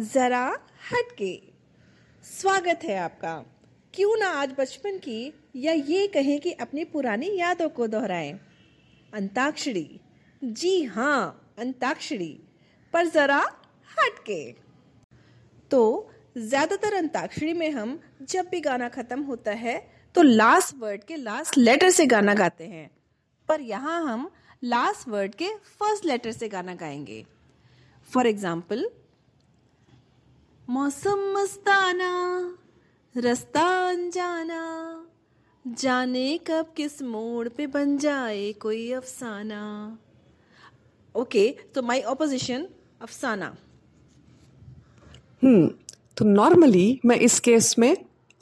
जरा हटके। स्वागत है आपका। क्यों ना आज बचपन की या ये कहें कि अपनी पुरानी यादों को दोहराएँ। अंताक्षरी। जी हाँ अंताक्षरी। पर जरा हटके। तो ज़्यादातर अंताक्षरी में हम जब भी गाना खत्म होता है तो लास्ट वर्ड के लास्ट लेटर से गाना गाते हैं। पर यहाँ हम लास्ट वर्ड के फ़र्स्ट लेटर से गाना गाएँगे। फॉर एग्ज़ाम्पल मौसम मस्ताना रास्ता अनजाना जाने कब किस मोड़ पे बन जाए कोई अफसाना। ओके तो माई ऑपोजिशन अफसाना। हम्म तो नॉर्मली मैं इस केस में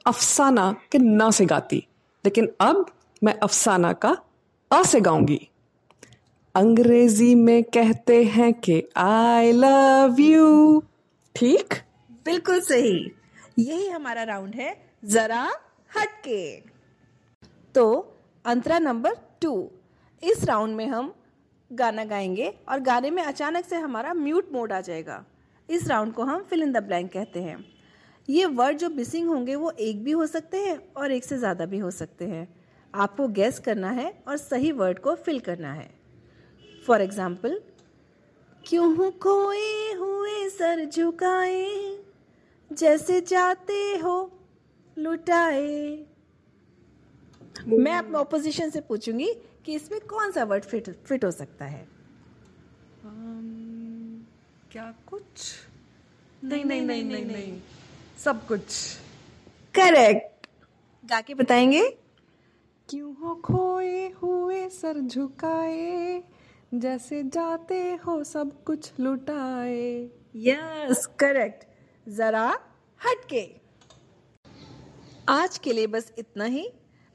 अफसाना के ना से गाती, लेकिन अब मैं अफसाना का अ से गाऊँगी। अंग्रेज़ी में कहते हैं कि आई लव यू ठीक? बिल्कुल सही। यही हमारा राउंड है, जरा हटके। तो अंतरा नंबर टू इस राउंड में हम गाना गाएँगे और गाने में अचानक से हमारा म्यूट मोड आ जाएगा। इस राउंड को हम फिल इन द ब्लैंक कहते हैं। ये वर्ड जो मिसिंग होंगे, वो एक भी हो सकते हैं और एक से ज़्यादा भी हो सकते हैं। आपको गैस करना है और सही वर्ड को फिल करना है। फॉर एग्ज़ाम्पल क्यों खोए हुए सर झुकाए? जैसे जाते हो लुटाए। मैं अपने ऑपोजिशन से पूछूँगी कि इसमें कौन सा वर्ड फिट फिट हो सकता है? Um, क्या कुछ? नहीं नहीं नहीं नहीं नहीं सब कुछ। करेक्ट गा के बताएँगे? क्यों हो खोए हुए सर झुकाए? जैसे जाते हो सब कुछ लुटाए। यस करेक्ट जरा हटके। आज के लिए बस इतना ही।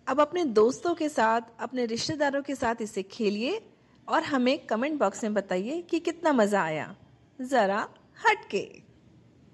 अब अपने दोस्तों के साथ, अपने रिश्तेदारों के साथ इसे खेलिए और हमें कमेंट बॉक्स में बताइए कि कितना मज़ा आया। ज़रा हटके।